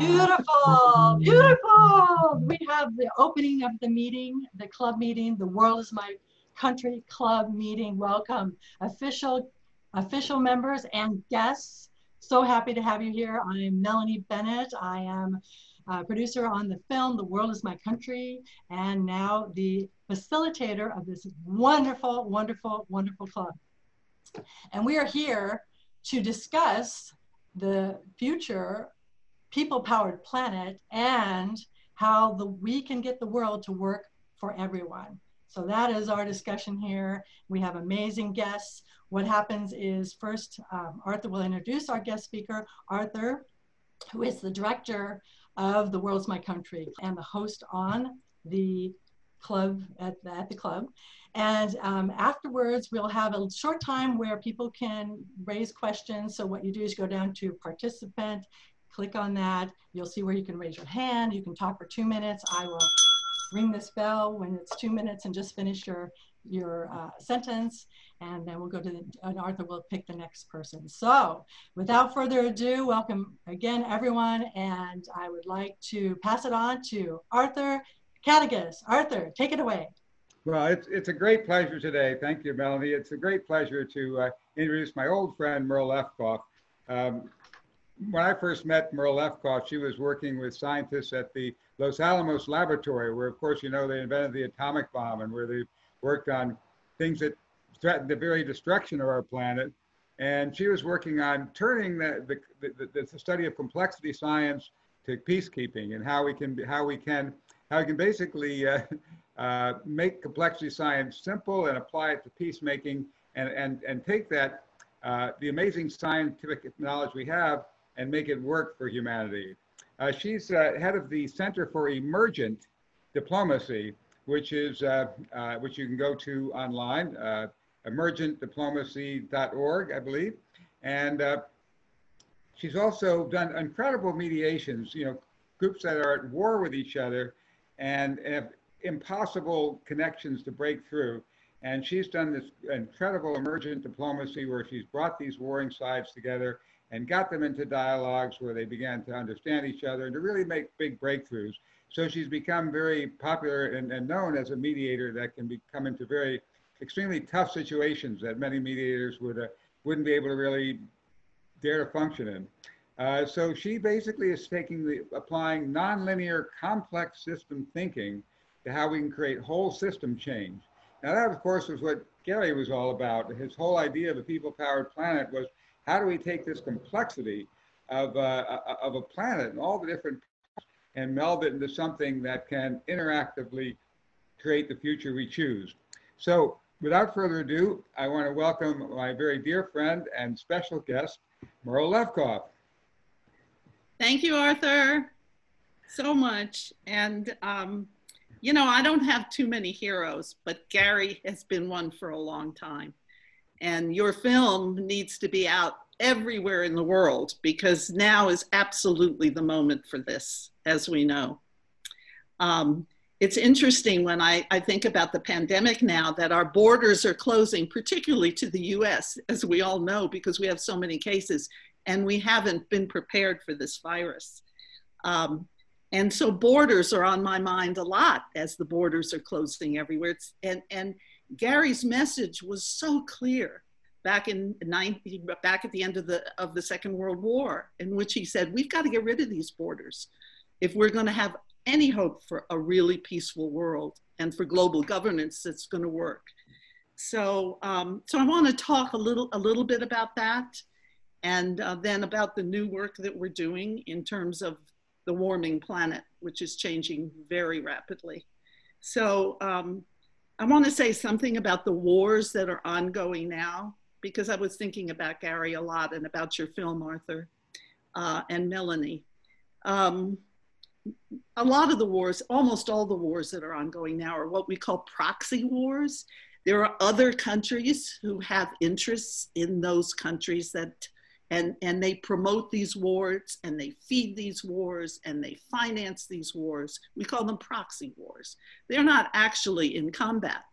Beautiful, beautiful. We have the opening of the meeting, the club meeting, the world is my country club meeting. Welcome, official, official members and guests. So happy to have you here. I'm Melanie Bennett. I am a producer on the film The World is My Country and now the facilitator of this wonderful, wonderful, wonderful club. And we are here to discuss the future people-powered planet and how the, we can get the world to work for everyone. So that is our discussion here. We have amazing guests. What happens is first, um, Arthur will introduce our guest speaker, Arthur, who is the director of The World's My Country and the host on the club at, at the club. And um, afterwards, we'll have a short time where people can raise questions. So what you do is go down to participant, click on that. You'll see where you can raise your hand. You can talk for two minutes. I will ring this bell when it's two minutes and just finish your, your uh, sentence. And then we'll go to the, and Arthur will pick the next person. So without further ado, welcome again, everyone. And I would like to pass it on to Arthur Kanegis. Arthur, take it away. Well, it's, it's a great pleasure today. Thank you, Melanie. It's a great pleasure to uh, introduce my old friend, Merle Lefkoff. Um, when I first met Merle Lefkoff, she was working with scientists at the Los Alamos Laboratory, where, of course, you know, they invented the atomic bomb and where they worked on things that threatened the very destruction of our planet. And she was working on turning the, the, the, the study of complexity science to peacekeeping and how we can, how we can, how we can basically uh, uh, make complexity science simple and apply it to peacemaking and, and, and take that, uh, the amazing scientific knowledge we have and make it work for humanity. Uh, she's uh, head of the Center for Emergent Diplomacy, which is, uh, uh, which you can go to online, emergentdiplomacy.org, I believe. And she's also done incredible mediations, you know, groups that are at war with each other and have impossible connections to break through. And she's done this incredible emergent diplomacy where she's brought these warring sides together and got them into dialogues where they began to understand each other and to really make big breakthroughs. So she's become very popular and, and known as a mediator that can be, come into very extremely tough situations that many mediators would, uh, wouldn't be able to really dare to function in. Uh, so she basically is taking the applying nonlinear complex system thinking to how we can create whole system change. Now that, of course, was what Gary was all about. His whole idea of a people-powered planet was how do we take this complexity of, uh, of a planet and all the different and meld it into something that can interactively create the future we choose. So without further ado, I want to welcome my very dear friend and special guest, Merle Lefkoff. Thank you, Arthur, so much. And um, you know, I don't have too many heroes, but Gary has been one for a long time. And your film needs to be out everywhere in the world because now is absolutely the moment for this, as we know. Um, it's interesting when I, I think about the pandemic now that our borders are closing, particularly to the US, as we all know, because we have so many cases and we haven't been prepared for this virus. Um, and so borders are on my mind a lot as the borders are closing everywhere. It's, and, and Gary's message was so clear back in 90, back at the end of the, of the Second World War, in which he said, we've got to get rid of these borders if we're going to have any hope for a really peaceful world and for global governance that's going to work. So, um, so I want to talk a little, a little bit about that and uh, then about the new work that we're doing in terms of the warming planet, which is changing very rapidly. So um, I want to say something about the wars that are ongoing now, because I was thinking about Gary a lot and about your film, Arthur, uh, and Melanie. Um, a lot of the wars, almost all the wars that are ongoing now are what we call proxy wars. There are other countries who have interests in those countries that and, and they promote these wars and they feed these wars and they finance these wars. We call them proxy wars. They're not actually in combat,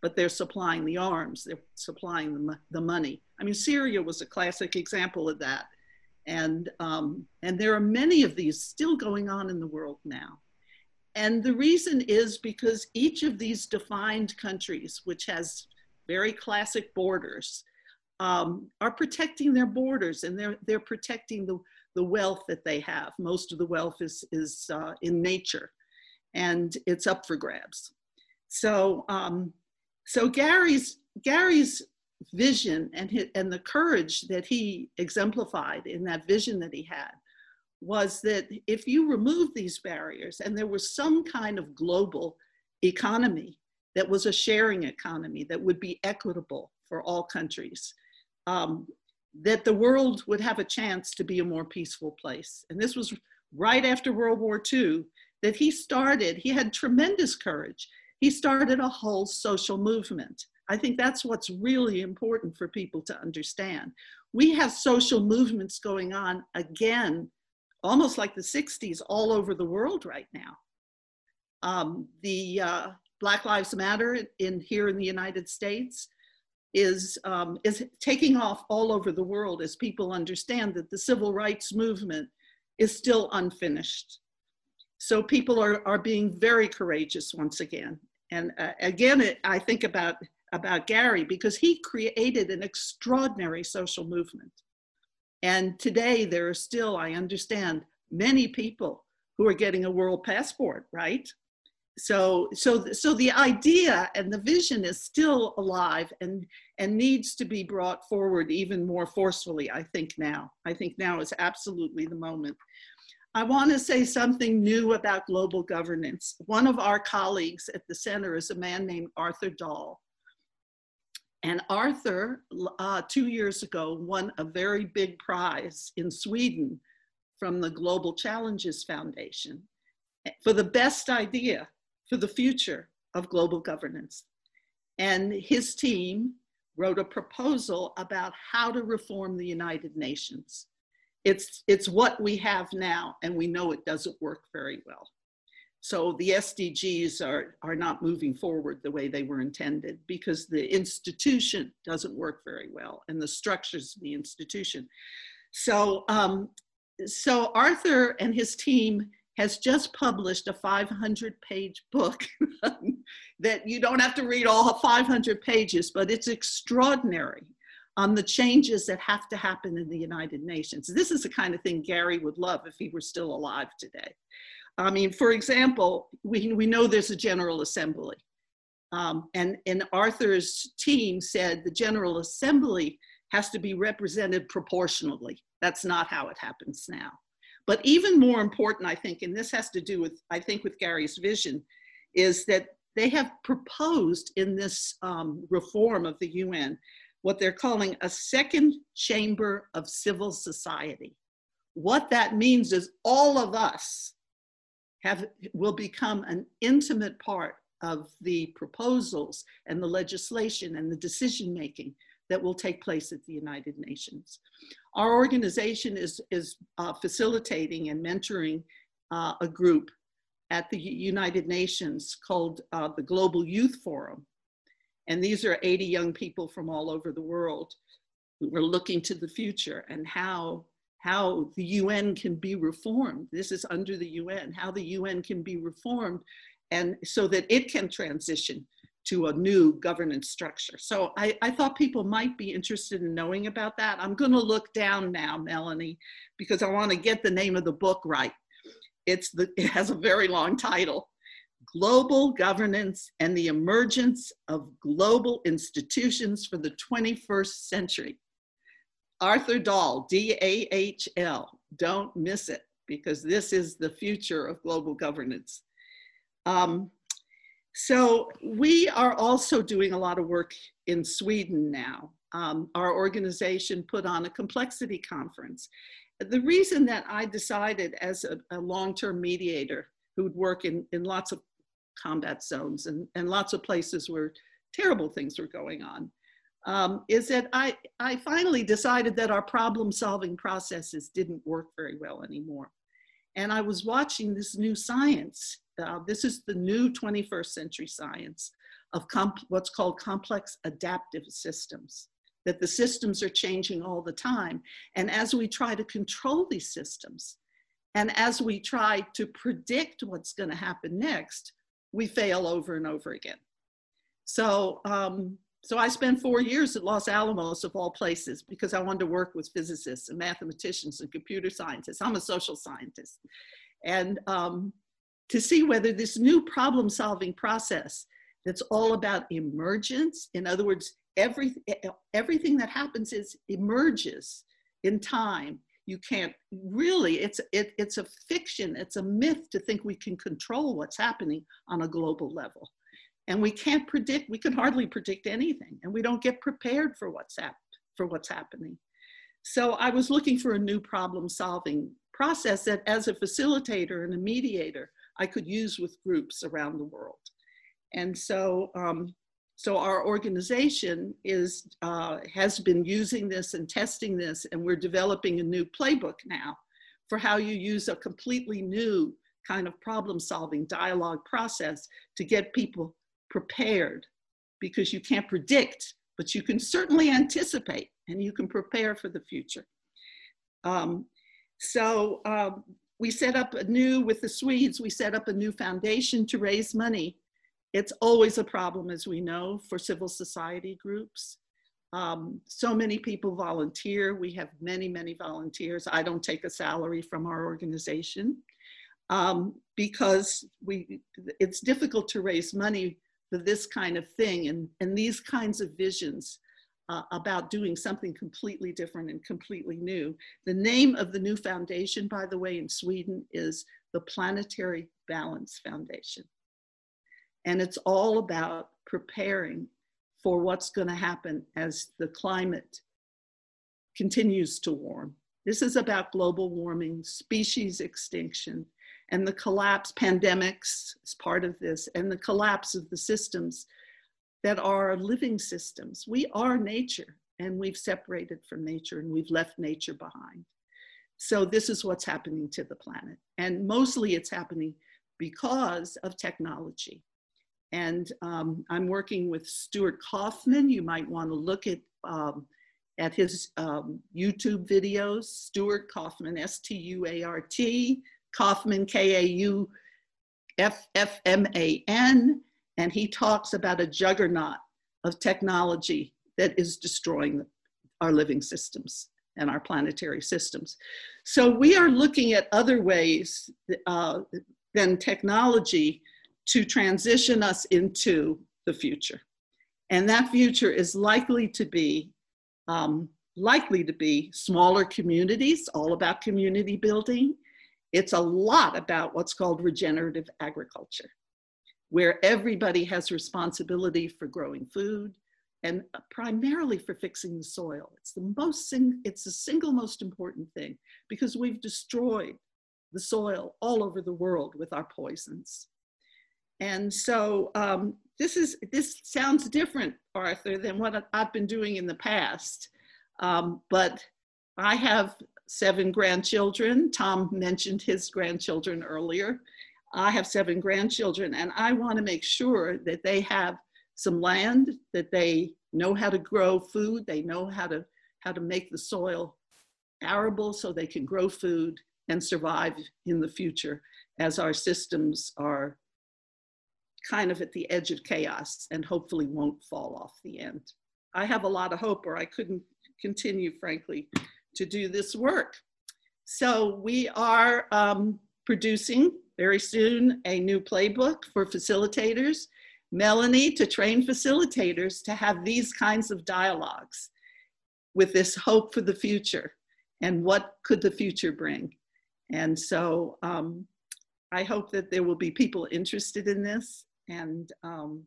but they're supplying the arms, they're supplying the, the money. I mean, Syria was a classic example of that. And, um, and there are many of these still going on in the world now. And the reason is because each of these defined countries, which has very classic borders, um, are protecting their borders and they're, they're protecting the, the wealth that they have. Most of the wealth is, is uh, in nature and it's up for grabs. So, um, so Gary's, Gary's vision and, his, and the courage that he exemplified in that vision that he had was that if you remove these barriers and there was some kind of global economy that was a sharing economy that would be equitable for all countries, um, that the world would have a chance to be a more peaceful place. And this was right after World War II that he started, he had tremendous courage. He started a whole social movement. I think that's what's really important for people to understand. We have social movements going on again, almost like the 60s, all over the world right now. Um, the uh, Black Lives Matter in here in the United States, is, um, is taking off all over the world as people understand that the civil rights movement is still unfinished. So people are, are being very courageous once again. And uh, again, it, I think about, about Gary because he created an extraordinary social movement. And today there are still, I understand, many people who are getting a world passport, right? So so so the idea and the vision is still alive and and needs to be brought forward even more forcefully i think now. I think now is absolutely the moment. I want to say something new about global governance. One of our colleagues at the center is a man named arthur dahl. And arthur uh, two years ago won a very big prize in sweden from the global challenges foundation for the best idea for the future of global governance. And his team wrote a proposal about how to reform the United Nations. It's, it's what we have now, and we know it doesn't work very well. So the SDGs are, are not moving forward the way they were intended because the institution doesn't work very well and the structures of the institution. So, um, so Arthur and his team has just published a 500 page book that you don't have to read all 500 pages, but it's extraordinary on the changes that have to happen in the United Nations. This is the kind of thing Gary would love if he were still alive today. I mean, for example, we, we know there's a General Assembly. Um, and, and Arthur's team said the General Assembly has to be represented proportionally. That's not how it happens now. But even more important, I think, and this has to do with, I think, with Gary's vision, is that they have proposed in this um, reform of the UN what they're calling a second chamber of civil society. What that means is all of us have, will become an intimate part of the proposals and the legislation and the decision making that will take place at the United Nations. Our organization is, is uh, facilitating and mentoring uh, a group at the United Nations called uh, the Global Youth Forum. And these are 80 young people from all over the world who are looking to the future and how, how the UN can be reformed. This is under the UN, how the UN can be reformed and so that it can transition to a new governance structure. So I, I, thought people might be interested in knowing about that. I'm going to look down now, Melanie, because I want to get the name of the book right. It's the, it has a very long title Global Governance and the Emergence of Global Institutions for the 21st Century. Arthur Dahl, D A H L. Don't miss it because this is the future of global governance. Um, so we are also doing a lot of work in Sweden now. Um, our organization put on a complexity conference. The reason that I decided as a, a long-term mediator who would work in, in lots of combat zones and, and lots of places where terrible things were going on, um, is that I, I finally decided that our problem solving processes didn't work very well anymore. And I was watching this new science uh, this is the new 21st century science of what's called complex adaptive systems. that the systems are changing all the time. And as we try to control these systems, and as we try to predict what's going to happen next, we fail over and over again. So, um, so I spent four years at Los Alamos, of all places, because I wanted to work with physicists and mathematicians and computer scientists. I'm a social scientist. And um, to see whether this new problem solving process that's all about emergence, in other words, every, everything that happens is emerges in time. You can't really, it's, it, it's a fiction, it's a myth to think we can control what's happening on a global level. And we can't predict, we can hardly predict anything, and we don't get prepared for what's, hap- for what's happening. So I was looking for a new problem solving process that as a facilitator and a mediator, I could use with groups around the world. And so, um, so our organization is, uh, has been using this and testing this, and we're developing a new playbook now for how you use a completely new kind of problem solving dialogue process to get people prepared because you can't predict, but you can certainly anticipate and you can prepare for the future. Um, so um, we set up a new, with the Swedes, we set up a new foundation to raise money it's always a problem, as we know, for civil society groups. Um, so many people volunteer. We have many, many volunteers. I don't take a salary from our organization um, because we, it's difficult to raise money for this kind of thing and, and these kinds of visions uh, about doing something completely different and completely new. The name of the new foundation, by the way, in Sweden is the Planetary Balance Foundation. And it's all about preparing for what's going to happen as the climate continues to warm. This is about global warming, species extinction, and the collapse, pandemics is part of this, and the collapse of the systems that are living systems. We are nature, and we've separated from nature, and we've left nature behind. So, this is what's happening to the planet. And mostly it's happening because of technology. And um, I'm working with Stuart Kauffman. You might want to look at, um, at his um, YouTube videos, Stuart Kauffman, Stuart Kauffman, S-T-U-A-R-T, Kauffman, K-A-U-F-F-M-A-N, and he talks about a juggernaut of technology that is destroying our living systems and our planetary systems. So we are looking at other ways uh, than technology to transition us into the future. And that future is likely to be um, likely to be smaller communities, all about community building. It's a lot about what's called regenerative agriculture, where everybody has responsibility for growing food and primarily for fixing the soil. It's the most, it's the single most important thing because we've destroyed the soil all over the world with our poisons. And so um, this is this sounds different, Arthur, than what I've been doing in the past. Um, but I have seven grandchildren. Tom mentioned his grandchildren earlier. I have seven grandchildren, and I want to make sure that they have some land, that they know how to grow food, they know how to how to make the soil arable so they can grow food and survive in the future as our systems are kind of at the edge of chaos and hopefully won't fall off the end. I have a lot of hope or I couldn't continue, frankly, to do this work. So we are um, producing very soon a new playbook for facilitators. Melanie to train facilitators to have these kinds of dialogues with this hope for the future and what could the future bring. And so um, I hope that there will be people interested in this and um,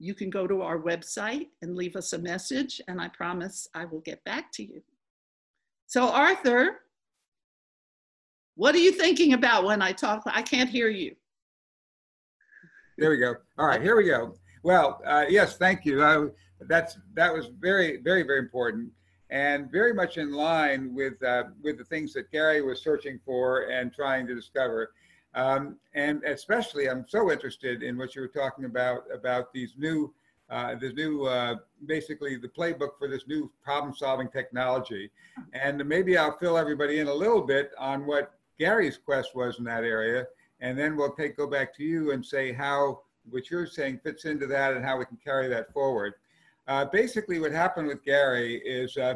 you can go to our website and leave us a message, and I promise I will get back to you. So, Arthur, what are you thinking about when I talk? I can't hear you. There we go. All right, here we go. Well, uh, yes, thank you. I, that's that was very, very, very important, and very much in line with uh, with the things that Gary was searching for and trying to discover. Um, and especially, I'm so interested in what you were talking about about these new uh, this new, uh, basically the playbook for this new problem-solving technology. And maybe I'll fill everybody in a little bit on what Gary's quest was in that area, and then we'll take go back to you and say how what you're saying fits into that and how we can carry that forward. Uh, basically, what happened with Gary is, uh,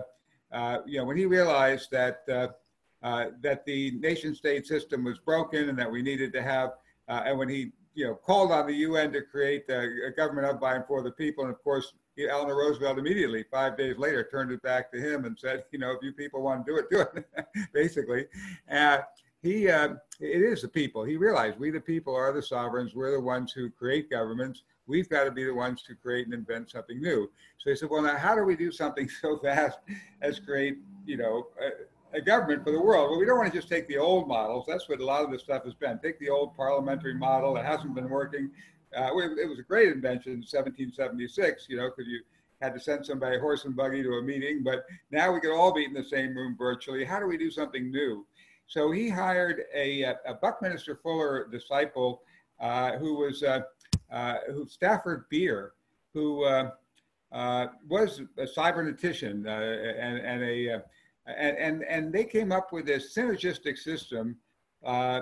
uh, you know, when he realized that uh, that the nation-state system was broken and that we needed to have, and when he, you know, called on the UN to create a, government of by and for the people, and of course, Eleanor Roosevelt immediately, five days later, turned it back to him and said, you know, if you people want to do it, do it, basically. Uh, he, uh, it is the people. He realized we, the people, are the sovereigns. We're the ones who create governments. We've got to be the ones to create and invent something new. So he said, well, now how do we do something so vast as create, you know, a, government for the world? Well, we don't want to just take the old models. That's what a lot of this stuff has been. Take the old parliamentary model. It hasn't been working. Uh, it was a great invention in 1776, you know, because you had to send somebody horse and buggy to a meeting. But now we could all be in the same room virtually. How do we do something new? So he hired a, a Buckminster Fuller disciple uh, who was uh, uh, who Stafford Beer, who uh, uh, was a cybernetician and, and a and, and and they came up with this synergistic system uh,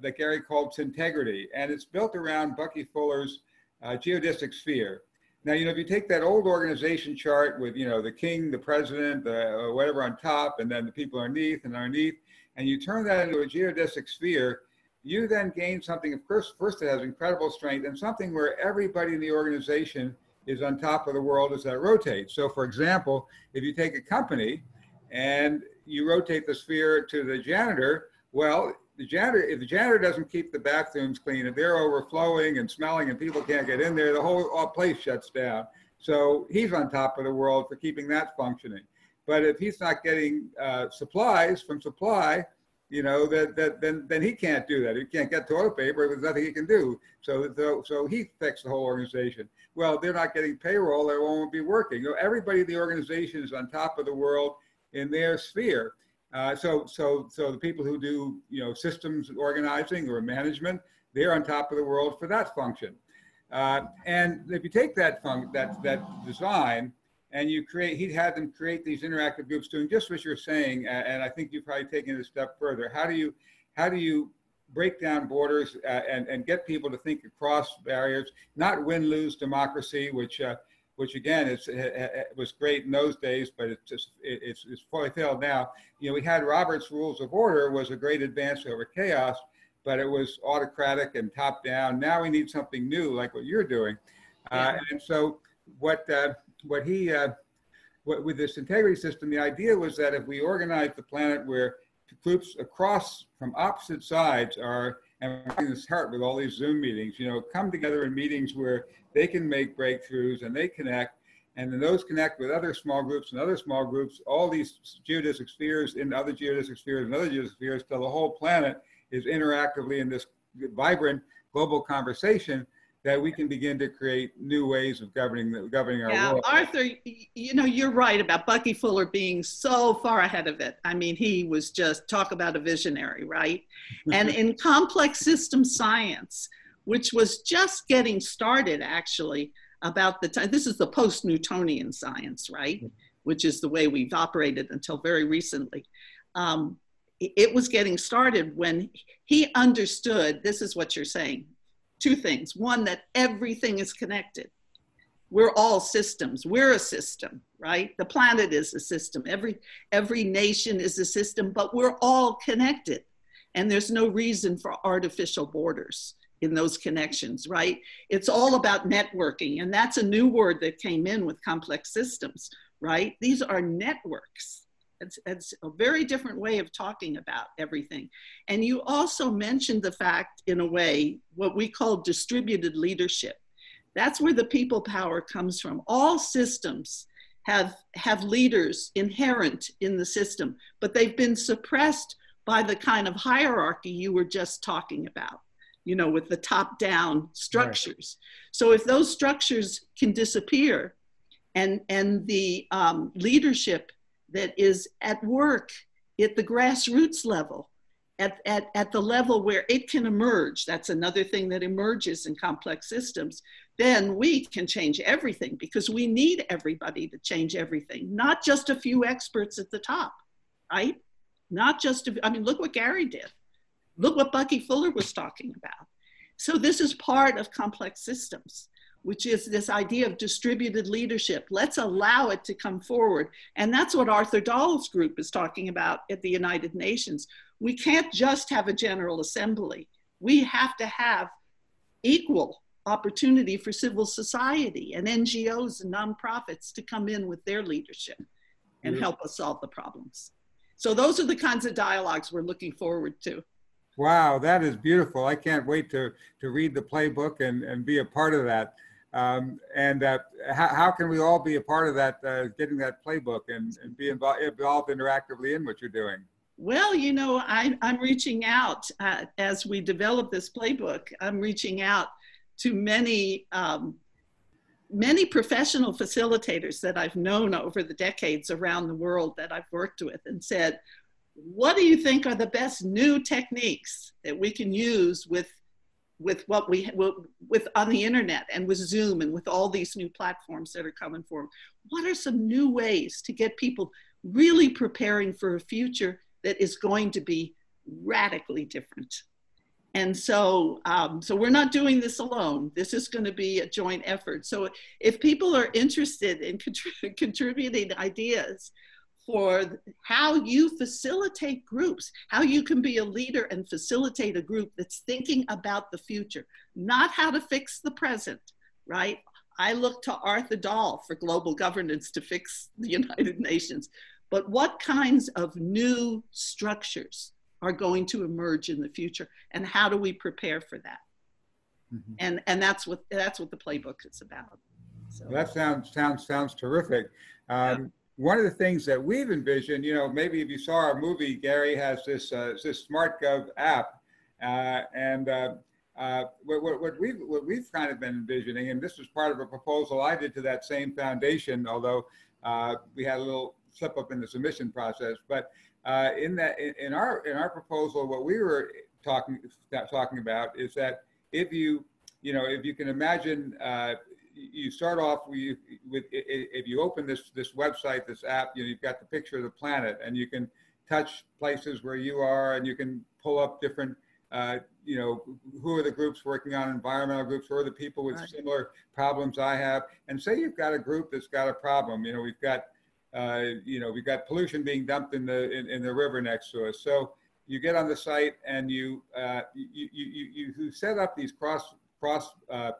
that Gary called Syntegrity, and it's built around Bucky Fuller's uh, geodesic sphere. Now, you know, if you take that old organization chart with, you know, the king, the president, the, uh, whatever on top, and then the people underneath and underneath, and you turn that into a geodesic sphere, you then gain something, of course, first it has incredible strength and something where everybody in the organization is on top of the world as that rotates. So for example, if you take a company and you rotate the sphere to the janitor, well, the janitor, if the janitor doesn't keep the bathrooms clean, if they're overflowing and smelling and people can't get in there, the whole place shuts down. So he's on top of the world for keeping that functioning. But if he's not getting uh, supplies from supply, you know, that, that then then he can't do that. He can't get toilet paper. There's nothing he can do. So so, so he affects the whole organization. Well, they're not getting payroll. They won't be working. You know, everybody in the organization is on top of the world in their sphere. Uh, so so so the people who do you know systems organizing or management, they're on top of the world for that function. Uh, and if you take that fun- that that design and you create, he'd had them create these interactive groups doing just what you're saying. And I think you've probably taken it a step further. How do you, how do you break down borders uh, and, and get people to think across barriers, not win-lose democracy, which, uh, which again, is, it was great in those days, but it's just, it's, it's fully failed now. You know, we had Robert's Rules of Order was a great advance over chaos, but it was autocratic and top down. Now we need something new, like what you're doing. Uh, and so what, uh, what he, uh, what, with this integrity system, the idea was that if we organize the planet where groups across from opposite sides are, and this heart with all these Zoom meetings, you know, come together in meetings where they can make breakthroughs and they connect, and then those connect with other small groups and other small groups, all these geodesic spheres in other geodesic spheres and other geodesic spheres, till the whole planet is interactively in this vibrant global conversation that we can begin to create new ways of governing governing our world. yeah, world. Arthur, you know, you're right about Bucky Fuller being so far ahead of it. I mean, he was just talk about a visionary, right? and in complex system science, which was just getting started actually about the time, this is the post Newtonian science, right? Which is the way we've operated until very recently. Um, it was getting started when he understood this is what you're saying two things. One, that everything is connected. We're all systems. We're a system, right? The planet is a system. Every, every nation is a system, but we're all connected. And there's no reason for artificial borders in those connections, right? It's all about networking. And that's a new word that came in with complex systems, right? These are networks it's, it's a very different way of talking about everything. And you also mentioned the fact, in a way, what we call distributed leadership. That's where the people power comes from. All systems have, have leaders inherent in the system, but they've been suppressed by the kind of hierarchy you were just talking about, you know, with the top down structures. Right. So if those structures can disappear and, and the um, leadership that is at work at the grassroots level at, at, at the level where it can emerge, that's another thing that emerges in complex systems, then we can change everything because we need everybody to change everything, not just a few experts at the top, right? Not just, a, I mean, look what Gary did. Look what Bucky Fuller was talking about. So this is part of complex systems, which is this idea of distributed leadership. Let's allow it to come forward. And that's what Arthur Dahl's group is talking about at the United Nations. We can't just have a General Assembly. We have to have equal opportunity for civil society and NGOs and nonprofits to come in with their leadership and help us solve the problems. So those are the kinds of dialogues we're looking forward to. Wow, that is beautiful. I can't wait to, to read the playbook and, and be a part of that. Um, and how, how, can we all be a part of that, uh, getting that playbook and, and be involved, involved interactively in what you're doing? Well, you know, I, I'm reaching out uh, as we develop this playbook. I'm reaching out to many um, many professional facilitators that I've known over the decades around the world that I've worked with and said, what do you think are the best new techniques that we can use with with what we with on the internet and with Zoom and with all these new platforms that are coming forward? What are some new ways to get people really preparing for a future that is going to be radically different? And so, um, so we're not doing this alone. This is going to be a joint effort. So if people are interested in contrib contributing ideas for how you facilitate groups, how you can be a leader and facilitate a group that's thinking about the future, not how to fix the present, right? I look to Arthur Dahl for global governance to fix the United Nations, but what kinds of new structures are going to emerge in the future and how do we prepare for that mm-hmm. and and that's what that's what the playbook is about so that sounds sounds sounds terrific um, yeah. One of the things that we've envisioned you know maybe if you saw our movie gary has this uh, this SmartGov app uh, and uh, uh, what, what, we've, what we've kind of been envisioning, and this was part of a proposal I did to that same foundation, although uh, we had a little slip up in the submission process, but uh, in that in, in, our in our proposal, what we were talking talking about is that if you you know if you can imagine you start off with, with if you open this this website this app you know, you've got the picture of the planet and you can touch places where you are and you can pull up different uh, you know who are the groups working on environmental groups who are the people with right. similar problems i have and say you've got a group that's got a problem you know we've got uh, you know, we've got pollution being dumped in the in, in, the river next to us. So you get on the site and you uh, you, you, you, you set up these cross cross uh,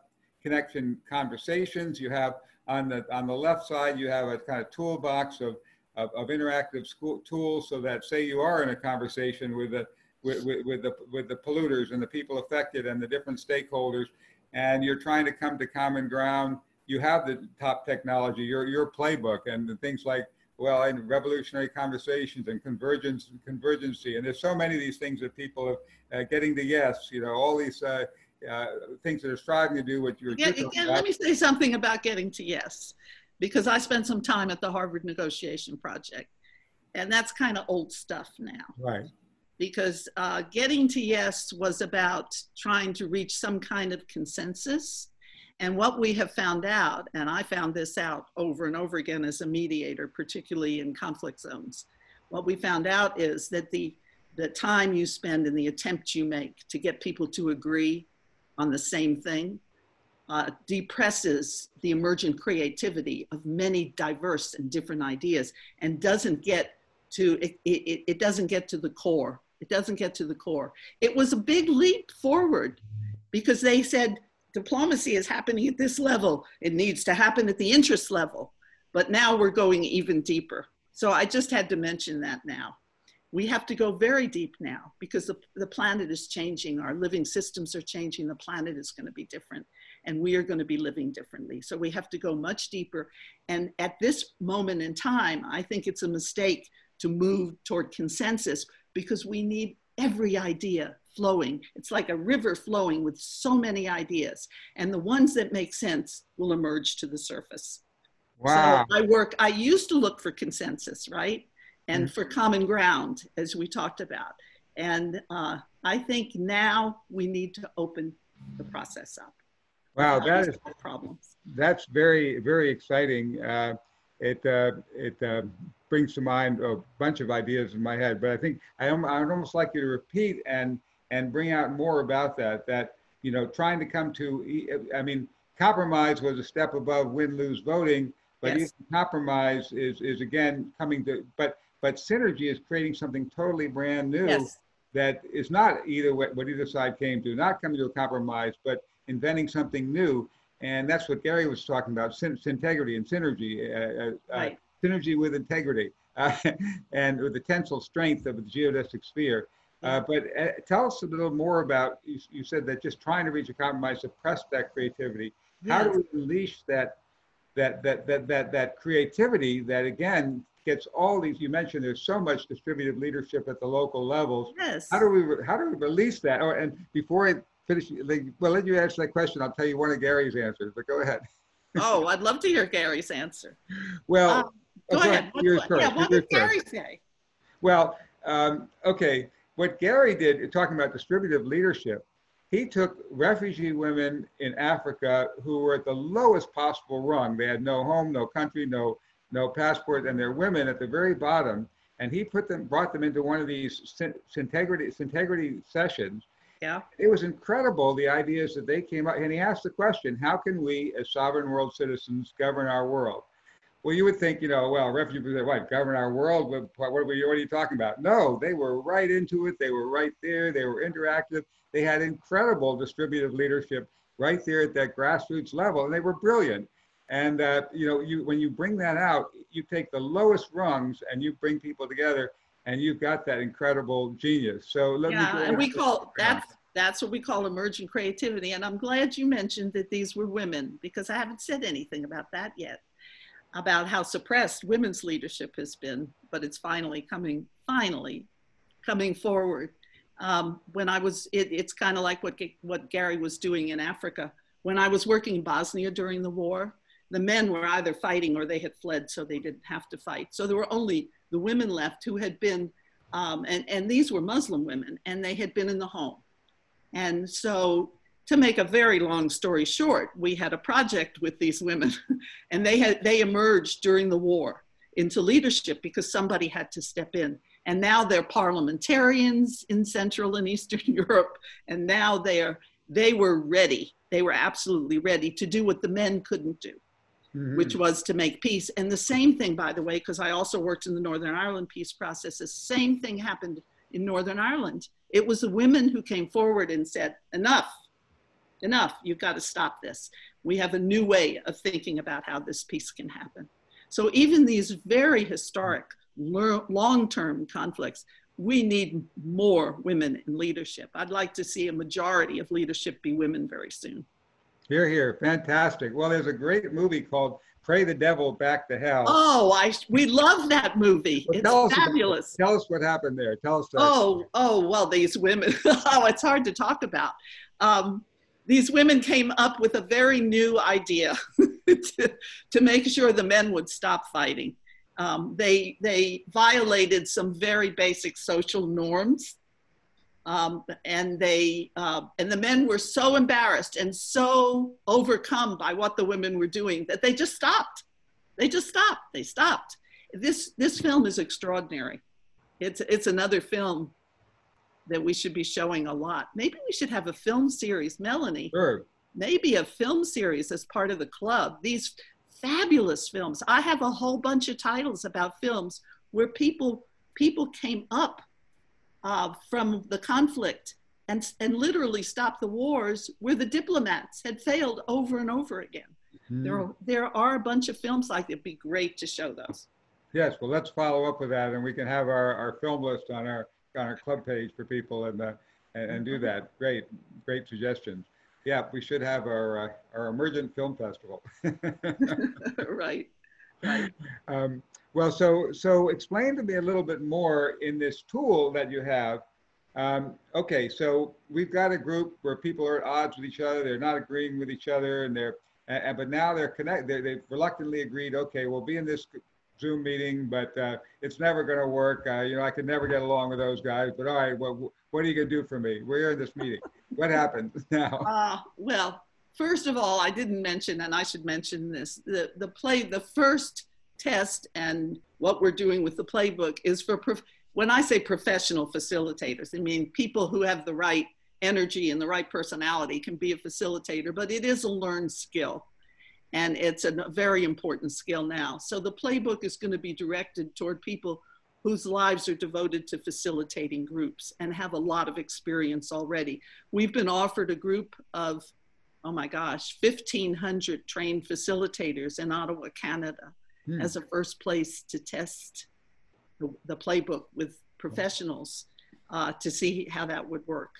connection conversations. You have on the on the left side you have a kind of toolbox of of, of interactive school tools so that say you are in a conversation with the with, with, with the with the polluters and the people affected and the different stakeholders, and you're trying to come to common ground you have the top technology, your your playbook, and the things like well, and revolutionary conversations and convergence and convergency, and there's so many of these things that people are uh, getting the yes, you know, all these uh, uh, things that are striving to do what you're. Yeah, yeah let me say something about getting to yes, because I spent some time at the Harvard Negotiation Project, and that's kind of old stuff now. Right. Because uh, getting to yes was about trying to reach some kind of consensus and what we have found out, and I found this out over and over again as a mediator, particularly in conflict zones, what we found out is that the, the time you spend and the attempt you make to get people to agree on the same thing uh, depresses the emergent creativity of many diverse and different ideas and doesn't get to it, it, it doesn't get to the core it doesn't get to the core it was a big leap forward because they said diplomacy is happening at this level. It needs to happen at the interest level. But now we're going even deeper. So I just had to mention that now. We have to go very deep now because the, the planet is changing. Our living systems are changing. The planet is going to be different and we are going to be living differently. So we have to go much deeper. And at this moment in time, I think it's a mistake to move toward consensus because we need every idea flowing. It's like a river flowing with so many ideas. And the ones that make sense will emerge to the surface. Wow. So I work, I used to look for consensus, right? And mm-hmm. for common ground, as we talked about. And uh, I think now we need to open the process up. Wow, that is problems. That's very very exciting. Uh, it uh, it uh, brings to mind a bunch of ideas in my head, but I think I am I'd almost like you to repeat and and bring out more about that. That you know, trying to come to, I mean, compromise was a step above win lose voting, but Yes. compromise is is again coming to, but but synergy is creating something totally brand new Yes, that is not either what, what either side came to, not coming to a compromise, but inventing something new. And that's what Gary was talking about, syn- integrity and synergy, uh, uh, uh, right. synergy with integrity, uh, and with the tensile strength of the geodesic sphere. Uh, but uh, tell us a little more about, you, you said that just trying to reach a compromise suppressed that creativity. How do we unleash that, that, that, that, that, that creativity that again gets all these, you mentioned there's so much distributed leadership at the local levels. Yes. How do we, how do we release that? Oh, and before I finish, like, well, let you answer that question. I'll tell you one of Gary's answers, but go ahead. Oh, I'd love to hear Gary's answer. Well, Um, Go ahead. What, yours first, yeah, what did Gary first. say? Well, um, okay, what Gary did, talking about distributive leadership, he took refugee women in Africa who were at the lowest possible rung. They had no home, no country, no no passport, and they're women at the very bottom. And he put them, brought them into one of these syntegrity syntegrity sessions. Yeah. It was incredible the ideas that they came up, and he asked the question: How can we, as sovereign world citizens, govern our world? Well, you would think, you know, well, refugees, what, govern our world? What, what, are you, what are you talking about? No, they were right into it. They were right there. They were interactive. They had incredible distributive leadership right there at that grassroots level, and they were brilliant. And uh, you know, you when you bring that out, you take the lowest rungs and you bring people together, and you've got that incredible genius. So let me. Yeah, and we call that's that's what we call emergent creativity. And I'm glad you mentioned that these were women because I haven't said anything about that yet, about how suppressed women's leadership has been, but it's finally coming, finally coming forward. Um, when I was, it, it's kind of like what what Gary was doing in Africa. When I was working in Bosnia during the war, the men were either fighting or they had fled, so they didn't have to fight. So there were only the women left who had been, um, and, and these were Muslim women, and they had been in the home. And so, to make a very long story short, we had a project with these women, and they had they emerged during the war into leadership because somebody had to step in. And now they're parliamentarians in Central and Eastern Europe, and now they are they were ready. They were absolutely ready to do what the men couldn't do Mhm. which was to make peace. And the same thing, by the way, because I also worked in the Northern Ireland peace process, the same thing happened in Northern Ireland. It was the women who came forward and said, enough, enough, you've got to stop this. We have a new way of thinking about how this peace can happen. So even these very historic long-term conflicts, we need more women in leadership. I'd like to see a majority of leadership be women very soon. Here, here, fantastic. Well, there's a great movie called "Pray the Devil Back to Hell." Oh, I we love that movie. Well, It's tell us fabulous. Tell us what happened there. Tell us. Oh, oh, well, these women. oh, it's hard to talk about. Um, these women came up with a very new idea to, to make sure the men would stop fighting. Um, they they violated some very basic social norms, um, and they uh, and the men were so embarrassed and so overcome by what the women were doing that they just stopped. They just stopped. They stopped. This this film is extraordinary. It's it's another film that we should be showing a lot. Maybe we should have a film series, Melanie. Sure. Maybe a film series as part of the club. These fabulous films. I have a whole bunch of titles about films where people people came up uh, from the conflict and and literally stop the wars where the diplomats had failed over and over again. Mhm. There are, there are a bunch of films like that. It'd be great to show those. Yes. Well, let's follow up with that, and we can have our, our film list on our on our club page for people and uh, and, and do that. Great, great suggestions. Yeah, we should have our uh, our emergent film festival. right. Right. Um, well, so so explain to me a little bit more in this tool that you have. Um, okay, so we've got a group where people are at odds with each other. They're not agreeing with each other, and they're and, but now they're connected. They've reluctantly agreed. Okay, we'll be in this Zoom meeting, but uh, it's never going to work. Uh, you know, I could never get along with those guys. But all right, well, what are you going to do for me? We're in this meeting. What happened now? Uh, well, first of all, I didn't mention, and I should mention this: the the play, the first test, and what we're doing with the playbook is for. Prof- when I say professional facilitators, I mean people who have the right energy and the right personality can be a facilitator, but it is a learned skill. And it's a very important skill now. So the playbook is going to be directed toward people whose lives are devoted to facilitating groups and have a lot of experience already. We've been offered a group of, oh my gosh, 1,500 trained facilitators in Ottawa, Canada, hmm. as a first place to test the, the playbook with professionals uh, to see how that would work.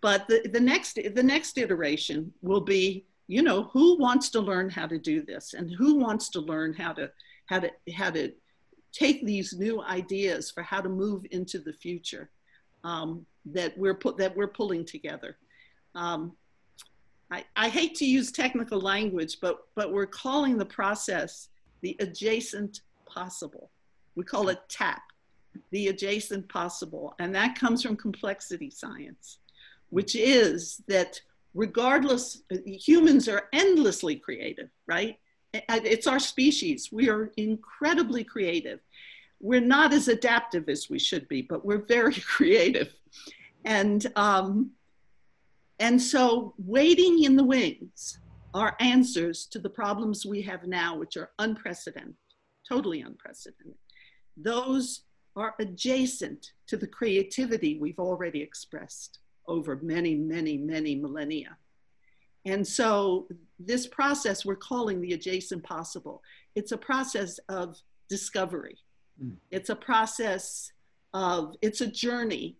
But the, the next the next iteration will be, you know, who wants to learn how to do this and who wants to learn how to how to how to take these new ideas for how to move into the future um, that we're put that we're pulling together. Um, I, I hate to use technical language, but but we're calling the process the adjacent possible. We call it TAP, the adjacent possible, and that comes from complexity science which is that regardless, humans are endlessly creative, right? It's our species. We are incredibly creative. We're not as adaptive as we should be, but we're very creative. And, um, and so waiting in the wings are answers to the problems we have now, which are unprecedented, totally unprecedented. Those are adjacent to the creativity we've already expressed over many, many, many millennia. And so this process we're calling the adjacent possible. It's a process of discovery. Mm. It's a process of, it's a journey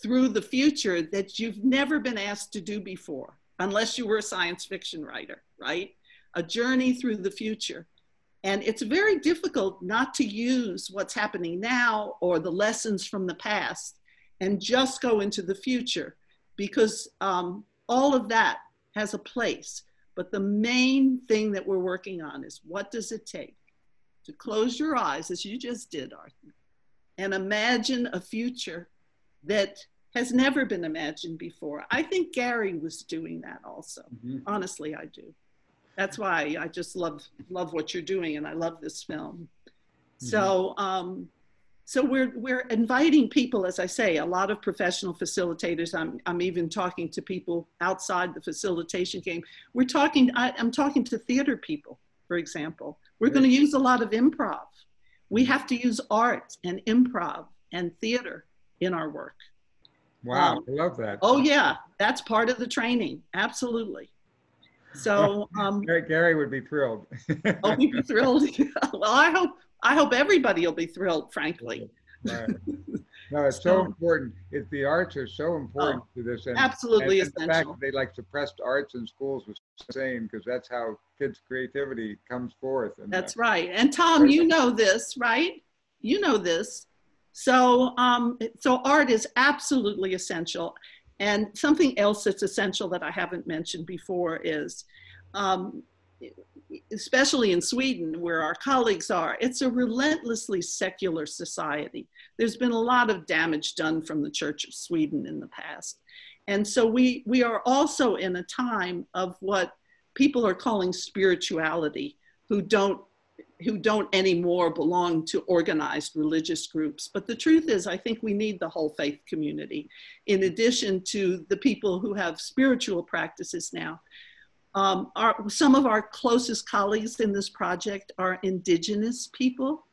through the future that you've never been asked to do before, unless you were a science fiction writer, right? A journey through the future. And it's very difficult not to use what's happening now or the lessons from the past and just go into the future because um, all of that has a place. But the main thing that we're working on is what does it take to close your eyes, as you just did, Arthur, and imagine a future that has never been imagined before. I think Gary was doing that also. Mm-hmm. Honestly, I do. That's why I just love love what you're doing, and I love this film. Mm-hmm. So um, so we're we're inviting people as i say a lot of professional facilitators i'm, I'm even talking to people outside the facilitation game we're talking I, am talking to theater people for example we're going to use a lot of improv we have to use art and improv and theater in our work wow um, i love that oh yeah that's part of the training absolutely so um, Gary, Gary would be thrilled. oh, he'd be thrilled. well, I hope I hope everybody will be thrilled, frankly. Right. No, it's so, so important. It, the arts are so important oh, to this. And, absolutely and essential. The fact that they like suppressed arts in schools was insane because that's how kids' creativity comes forth. And, that's right. And Tom, you know this, right? You know this. So, um, so art is absolutely essential. And something else that's essential that I haven't mentioned before is um, especially in Sweden, where our colleagues are, it's a relentlessly secular society. There's been a lot of damage done from the Church of Sweden in the past. And so we, we are also in a time of what people are calling spirituality, who don't, who don't anymore belong to organized religious groups. But the truth is, I think we need the whole faith community, in addition to the people who have spiritual practices now um, our, some of our closest colleagues in this project are indigenous people.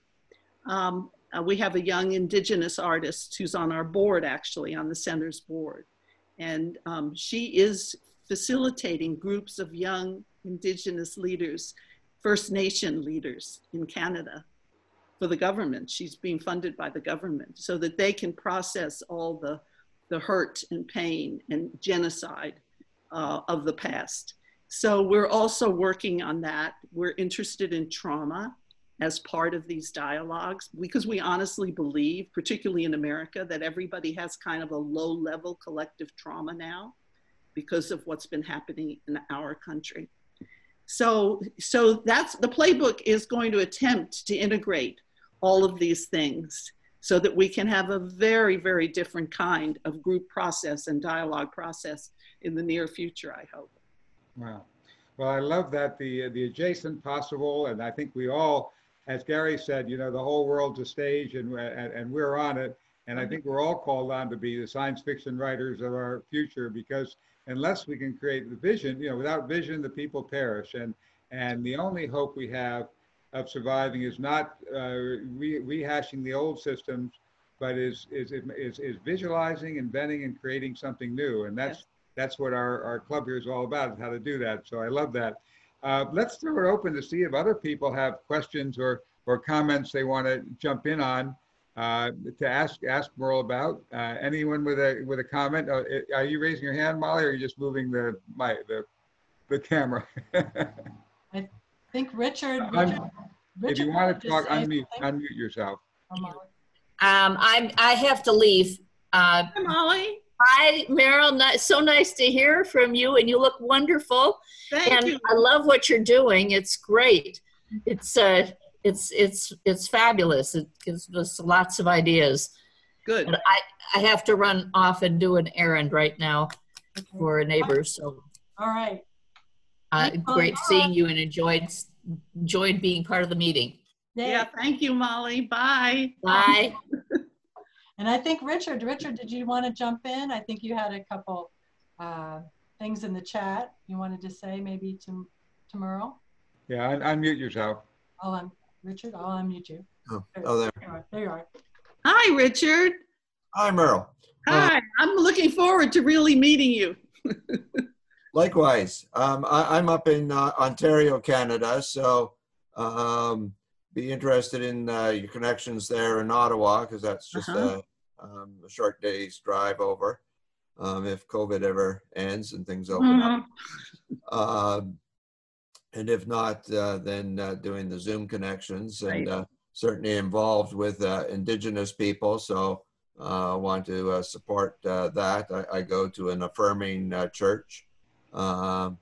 Um, uh, we have a young indigenous artist who's on our board, actually, on the center's board. And um, she is facilitating groups of young indigenous leaders, First Nation leaders in Canada for the government. She's being funded by the government so that they can process all the, the hurt and pain and genocide uh, of the past. So we're also working on that. We're interested in trauma as part of these dialogues because we honestly believe, particularly in America, that everybody has kind of a low level collective trauma now because of what's been happening in our country. So, so that's the playbook is going to attempt to integrate all of these things so that we can have a very, very different kind of group process and dialogue process in the near future, I hope. Wow. Well, I love that the the adjacent possible, and I think we all, as Gary said, you know, the whole world's a stage, and and, and we're on it. And I mm-hmm. think we're all called on to be the science fiction writers of our future because unless we can create the vision, you know, without vision, the people perish. And and the only hope we have of surviving is not uh, re- rehashing the old systems, but is, is is is visualizing, inventing, and creating something new. And that's yes. that's what our, our club here is all about, is how to do that. So I love that. Uh, let's throw it open to see if other people have questions or or comments they want to jump in on uh, to ask ask Merle about. Uh, anyone with a with a comment? Uh, are you raising your hand, Molly, or are you just moving the my the the camera? I think Richard. Richard, Richard if you want to talk, unmute unmute yourself. Um, I'm I have to leave. Uh, Hi, Molly. Hi, Merle. So nice to hear from you, and you look wonderful. Thank and you. I love what you're doing. It's great. It's uh, it's it's it's fabulous. It gives us lots of ideas. Good. But I I have to run off and do an errand right now okay. for a neighbor. So. All right. Uh, great seeing you and enjoyed enjoyed being part of the meeting. Yeah. Thank you, Molly. Bye. Bye. and I think Richard, Richard, did you want to jump in? I think you had a couple uh, things in the chat you wanted to say maybe to, to Merle. Yeah, un unmute yourself. Oh, I'm Richard, I'll unmute you. Oh, oh there. There you are. There you are. Hi, Richard. Hi, Merle. Hi, uh, I'm looking forward to really meeting you. likewise. Um, I, am up in uh, Ontario, Canada, so um, be interested in uh, your connections there in Ottawa because that's just uh-huh. a, um, a, short day's drive over um, if COVID ever ends and things open mm-hmm. up. And if not, uh, then uh, doing the Zoom connections and right. uh, certainly involved with uh, Indigenous people. So I uh, want to uh, support that. I, I, go to an affirming church, um,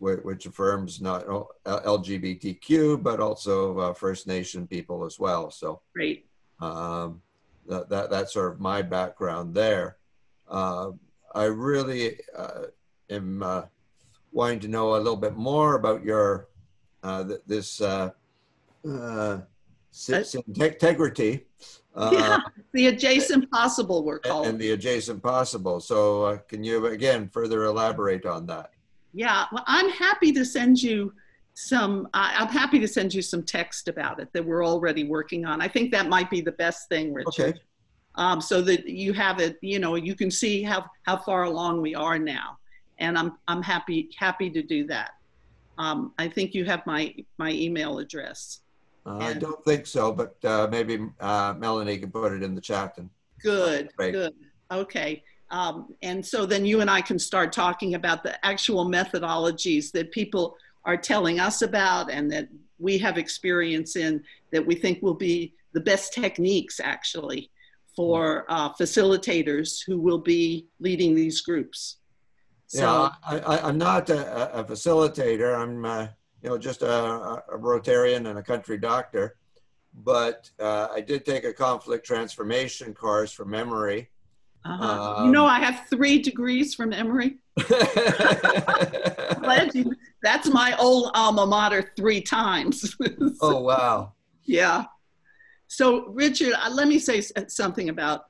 which affirms not LGBTQ, but also First Nation people as well. So great. Um, that, that, that's sort of my background there. I really am wanting to know a little bit more about your uh, th this uh, uh, integrity. Uh, yeah, the adjacent possible we're calling. And the adjacent possible. So uh, can you again further elaborate on that? Yeah, well, I'm happy to send you some, I'm happy to send you some text about it that we're already working on. I think that might be the best thing, Richard. Okay. Um, so that you have it, you know, you can see how, how far along we are now and I'm, I'm happy, happy to do that. Um, I think you have my, my email address. Uh, I don't think so, but uh, maybe uh, Melanie can put it in the chat. And, good, good. Okay. Um, and so then you and I can start talking about the actual methodologies that people are telling us about and that we have experience in that we think will be the best techniques actually for uh, facilitators who will be leading these groups. So yeah, I, am not a, a, facilitator. I'm, uh, you know, just a, a, Rotarian and a country doctor. But uh, I did take a conflict transformation course from Emory. Uh-huh. Um, you know, I have three degrees from Emory. That's my old alma mater three times. oh, wow. Yeah. So, Richard, uh, let me say something about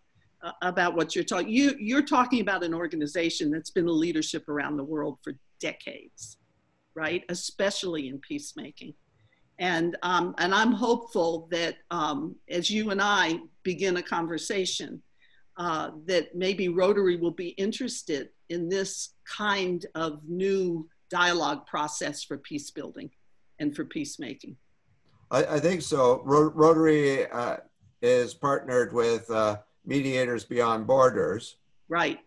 about what you're talking. You you're talking about an organization that's been a leadership around the world for decades, right? Especially in peacemaking, and um, and I'm hopeful that um, as you and I begin a conversation, uh, that maybe Rotary will be interested in this kind of new dialogue process for peace building and for peacemaking. I, I think so. Rotary uh, is partnered with. Uh, Mediators Beyond Borders. Right.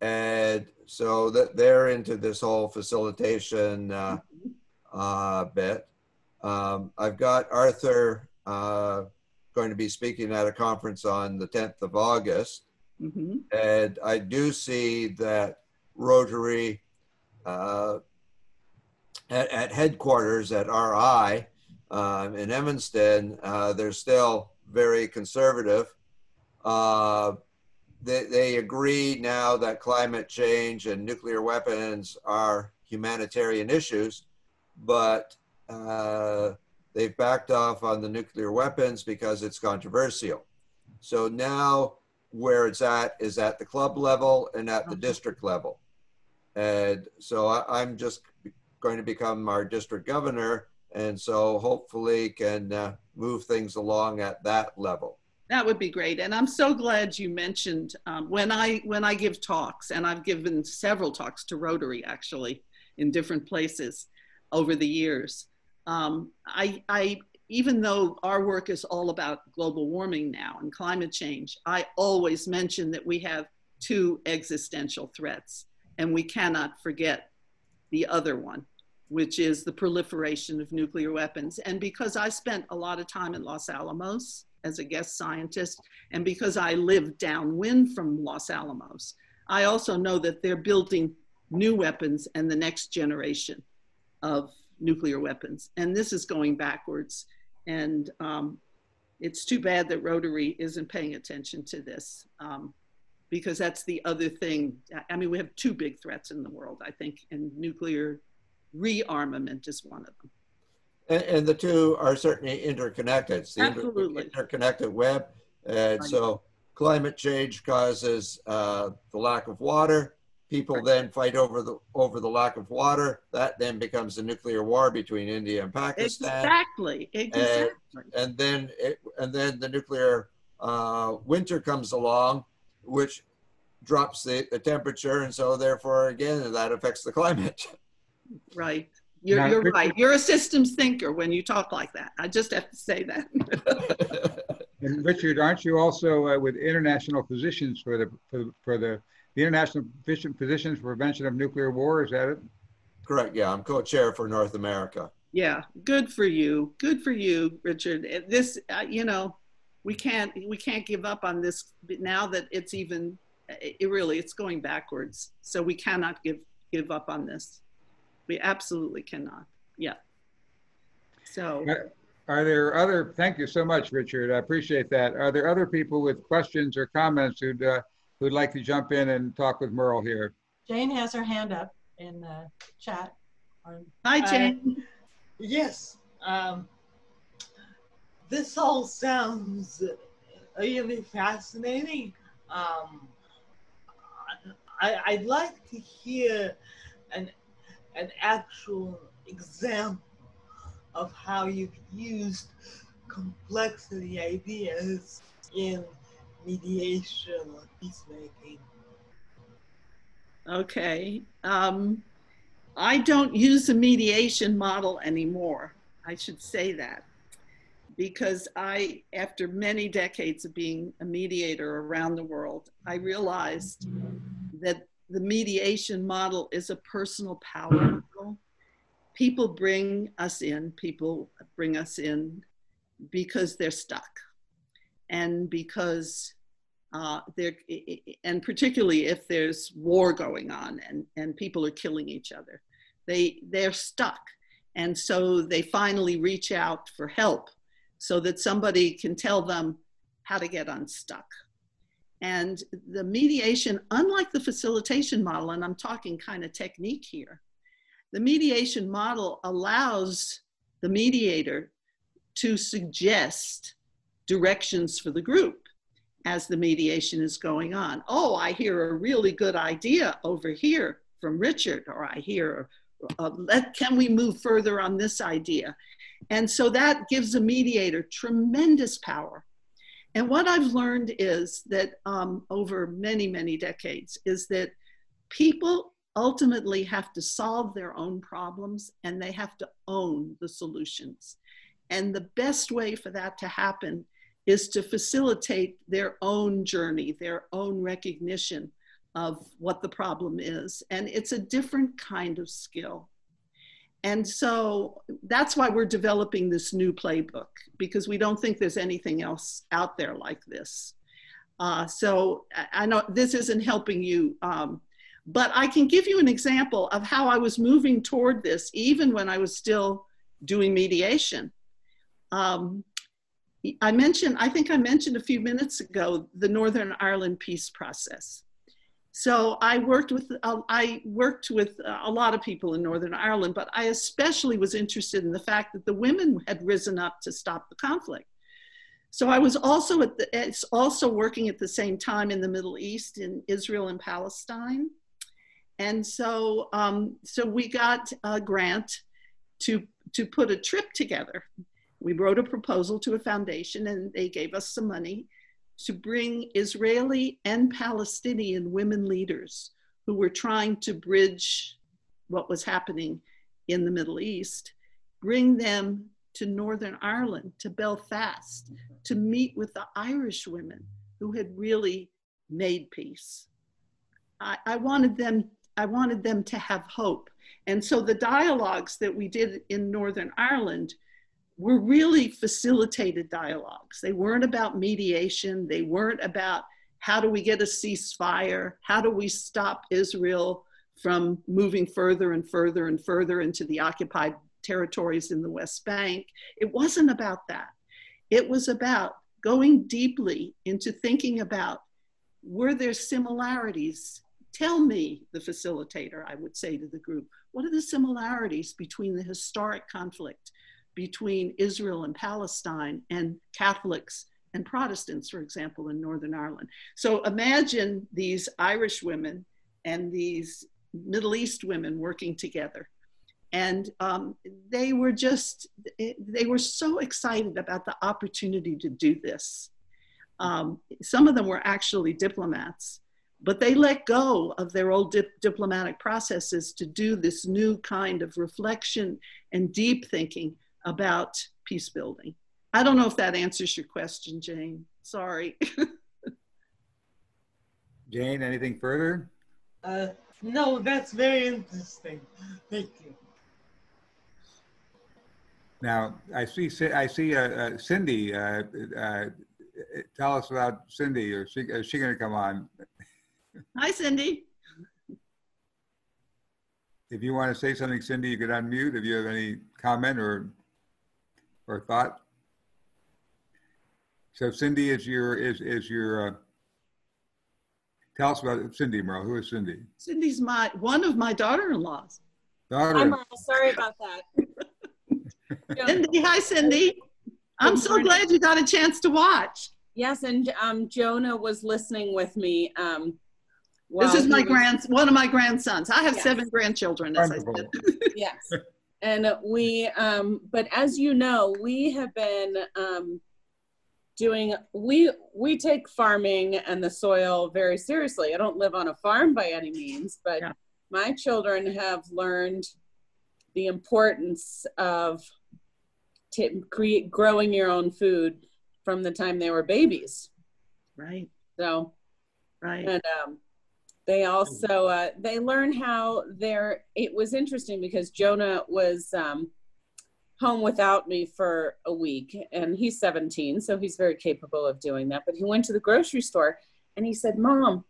And so that they're into this whole facilitation uh, uh, bit. Um, I've got Arthur uh, going to be speaking at a conference on the 10th of August. Mm-hmm. And I do see that Rotary uh, at, at headquarters at RI um, in Evanston, uh, they're still very conservative. Uh, they, they agree now that climate change and nuclear weapons are humanitarian issues, but uh, they've backed off on the nuclear weapons because it's controversial. So now where it's at is at the club level and at the district level. And so I, am just going to become our district governor. And so hopefully can uh, move things along at that level. That would be great. And I'm so glad you mentioned um, when I when I give talks, and I've given several talks to Rotary actually in different places over the years. Um, I, I even though our work is all about global warming now and climate change, I always mention that we have two existential threats, and we cannot forget the other one, which is the proliferation of nuclear weapons. And because I spent a lot of time in Los Alamos as a guest scientist, and because I live downwind from Los Alamos, I also know that they're building new weapons and the next generation of nuclear weapons. And this is going backwards. And um, it's too bad that Rotary isn't paying attention to this um, because that's the other thing. I mean, we have two big threats in the world, I think, and nuclear rearmament is one of them. And, and the two are certainly interconnected. It's the Absolutely. Inter interconnected web. And so climate change causes uh, the lack of water people then fight over the over the lack of water. That then becomes a nuclear war between India and Pakistan. Exactly. Exactly. And, and then it, and then the nuclear uh, winter comes along, which drops the, the temperature, and so therefore again that affects the climate. Right. You're, you're right. You're a systems thinker when you talk like that. I just have to say that. and Richard, aren't you also uh, with international physicians for the for, for the the International Physicians for Prevention of Nuclear War. Is that it? Correct. Yeah, I'm co-chair for North America. Yeah, good for you. Good for you, Richard. This, uh, you know, we can't we can't give up on this now that it's even it really it's going backwards. So we cannot give give up on this. We absolutely cannot. Yeah. So. Are there other? Thank you so much, Richard. I appreciate that. Are there other people with questions or comments who'd uh, who'd like to jump in and talk with Merle here? Jane has her hand up in the chat. Hi, Jane. Uh, yes. Um, this all sounds really fascinating. Um, I, would like to hear an, an actual example of how you've used complexity ideas in mediation or peacemaking? Okay. Um, I don't use a mediation model anymore. I should say that because I, after many decades of being a mediator around the world, I realized that the mediation model is a personal power model. People bring us in, people bring us in because they're stuck and because uh, there, and particularly if there's war going on and, and people are killing each other, they, they're stuck. And so they finally reach out for help so that somebody can tell them how to get unstuck. And the mediation, unlike the facilitation model, and I'm talking kind of technique here, the mediation model allows the mediator to suggest directions for the group as the mediation is going on. Oh, I hear a really good idea over here from Richard, or I hear, uh, let, can we move further on this idea? And so that gives a mediator tremendous power. And what I've learned is that um, over many, many decades is that people ultimately have to solve their own problems and they have to own the solutions. And the best way for that to happen is to facilitate their own journey, their own recognition of what the problem is. And it's a different kind of skill. And so that's why we're developing this new playbook because we don't think there's anything else out there like this. Uh, so I know this isn't helping you, um, But I can give you an example of how I was moving toward this, even when I was still doing mediation. Um, I mentioned, I think I mentioned a few minutes ago, the Northern Ireland peace process. So I worked with uh, I worked with a lot of people in Northern Ireland, but I especially was interested in the fact that the women had risen up to stop the conflict. So I was also at the, it's also working at the same time in the Middle East, in Israel and Palestine. And so, um, so we got a grant to, to put a trip together. We wrote a proposal to a foundation and they gave us some money to bring Israeli and Palestinian women leaders who were trying to bridge what was happening in the Middle East, bring them to Northern Ireland, to Belfast, to meet with the Irish women who had really made peace. I, I, wanted them, I wanted them to have hope. And so the dialogues that we did in Northern Ireland were really facilitated dialogues. They weren't about mediation. They weren't about how do we get a ceasefire? How do we stop Israel from moving further and further and further into the occupied territories in the West Bank? It wasn't about that. It was about going deeply into thinking about were there similarities? Tell me, the facilitator, I would say to the group, what are the similarities between the historic conflict between Israel and Palestine and Catholics and Protestants, for example, in Northern Ireland. So imagine these Irish women and these Middle East women working together. And um, they were just, they were so excited about the opportunity to do this. Um, some of them were actually diplomats, but they let go of their old dip diplomatic processes to do this new kind of reflection and deep thinking about peace building. I don't know if that answers your question, Jane. Sorry. Jane, anything further? Uh, no, that's very interesting. Thank you. Now, I see, I see uh, uh, Cindy. Uh, uh, tell us about Cindy. Or she, is she going to come on? Hi, Cindy. If you want to say something, Cindy, you could unmute if you have any comment or or thought? So Cindy is your, is, is your, uh, tell us about Cindy, Merle. Who is Cindy? Cindy's my, one of my daughter-in-laws. Daughter. Hi, Merle. Sorry about that. Cindy, hi, Cindy. I'm so morning. glad you got a chance to watch. Yes, and um, Jonah was listening with me. Um, This is my he was- grand, one of my grandsons. I have Yes. seven grandchildren, as I said. Yes, and we. Um, but as you know, we have been um, doing. We we take farming and the soil very seriously. I don't live on a farm by any means, but Yeah. my children have learned the importance of t- create growing your own food from the time they were babies. Right, So right. and um, they also uh, they learn how they're it was interesting because jonah was um, home without me for a week and he's 17 so he's very capable of doing that but he went to the grocery store and he said mom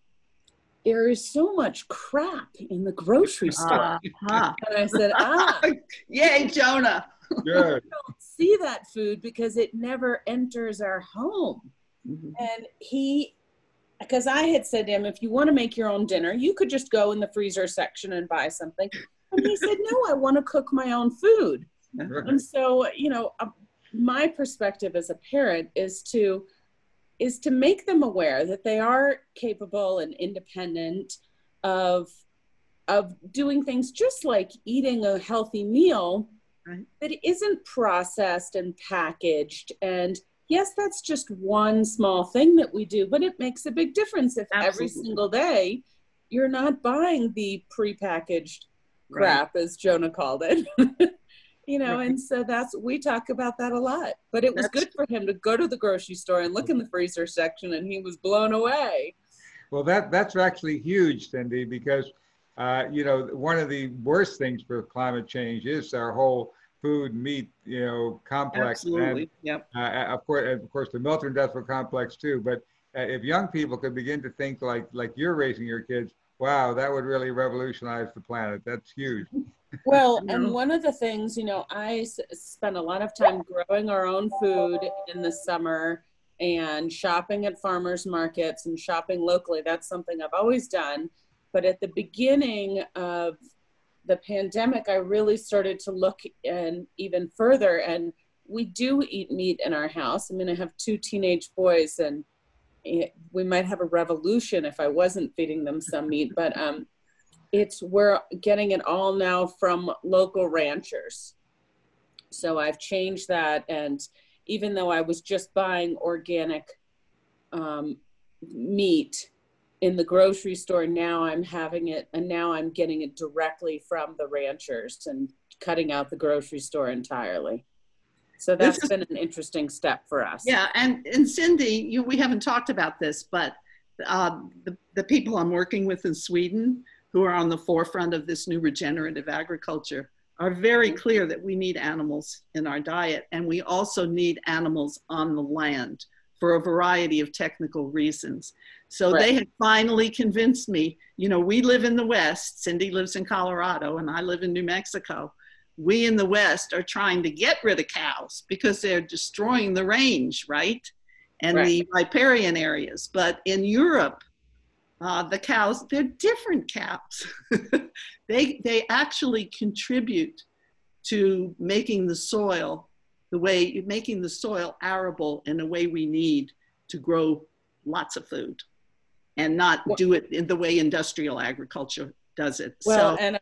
there is so much crap in the grocery store Uh-huh. and i said ah Yay, Jonah. Good. don't see that food because it never enters our home Mhm. and he, because I had said to him, if you want to make your own dinner, you could just go in the freezer section and buy something. And he said, no, I want to cook my own food. And so, you know, uh, my perspective as a parent is to is to make them aware that they are capable and independent of of doing things just like eating a healthy meal Right. that isn't processed and packaged and yes that's just one small thing that we do but it makes a big difference if every single day you're not buying the prepackaged Right. crap as jonah called it you know Right. and so that's we talk about that a lot but it was That's- good for him to go to the grocery store and look in the freezer section and he was blown away Well, that, that's actually huge, Cindy, because, uh, you know, one of the worst things for climate change is our whole food, meat, you know, complex. And, Absolutely, yep. uh, of course, of course, the military industrial complex too. But uh, if young people could begin to think like, like you're raising your kids, wow, that would really revolutionize the planet. That's huge. Well, and one of the things, you know, I s- spend a lot of time growing our own food in the summer and shopping at farmers markets and shopping locally. That's something I've always done. But at the beginning of the pandemic, I really started to look and even further. And we do eat meat in our house. I mean, I have two teenage boys, and it, we might have a revolution if I wasn't feeding them some meat. But um, it's we're getting it all now from local ranchers. So I've changed that, and even though I was just buying organic um, meat in the grocery store, now I'm having it, and now I'm getting it directly from the ranchers and cutting out the grocery store entirely. So that's is- been an interesting step for us. Yeah, and, and Cindy, you, we haven't talked about this, but um, the, the people I'm working with in Sweden who are on the forefront of this new regenerative agriculture are very clear that we need animals in our diet and we also need animals on the land for a variety of technical reasons. So they had finally convinced me, you know, we live in the West, Cindy lives in Colorado and I live in New Mexico. We in the West are trying to get rid of cows because they're destroying the range, right? And the riparian areas. But in Europe, uh, the cows, they're different cows. they, they actually contribute to making the soil the way, you making the soil arable in a way we need to grow lots of food and not Well- do it in the way industrial agriculture does it. Well, so, and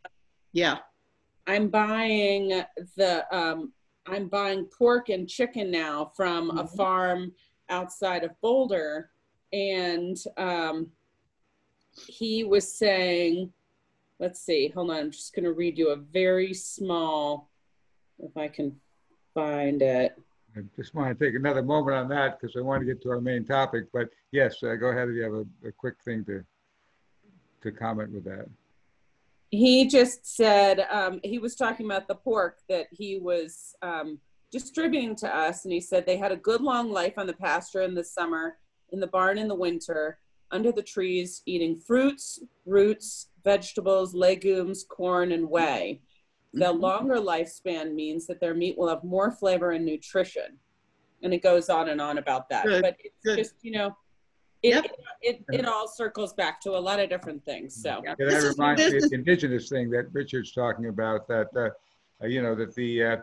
yeah. I'm buying the um, I'm buying pork and chicken now from a Mhm. farm outside of Boulder, and um, he was saying, let's see, hold on, I'm just going to read you a very small, if I can find it. I just want to take another moment on that because I want to get to our main topic. But yes, uh, go ahead if you have a, a quick thing to to comment with that. he just said um, he was talking about the pork that he was um, distributing to us and he said they had a good long life on the pasture in the summer in the barn in the winter under the trees eating fruits roots vegetables legumes corn and whey the Mhm. longer lifespan means that their meat will have more flavor and nutrition and it goes on and on about that Good, but it's good. just you know it, Yep. it, it, it all circles back to a lot of different things so Yeah. Yeah, This that is- reminds this me of the indigenous thing that Richard's talking about, that, uh, uh, you know, that the, uh,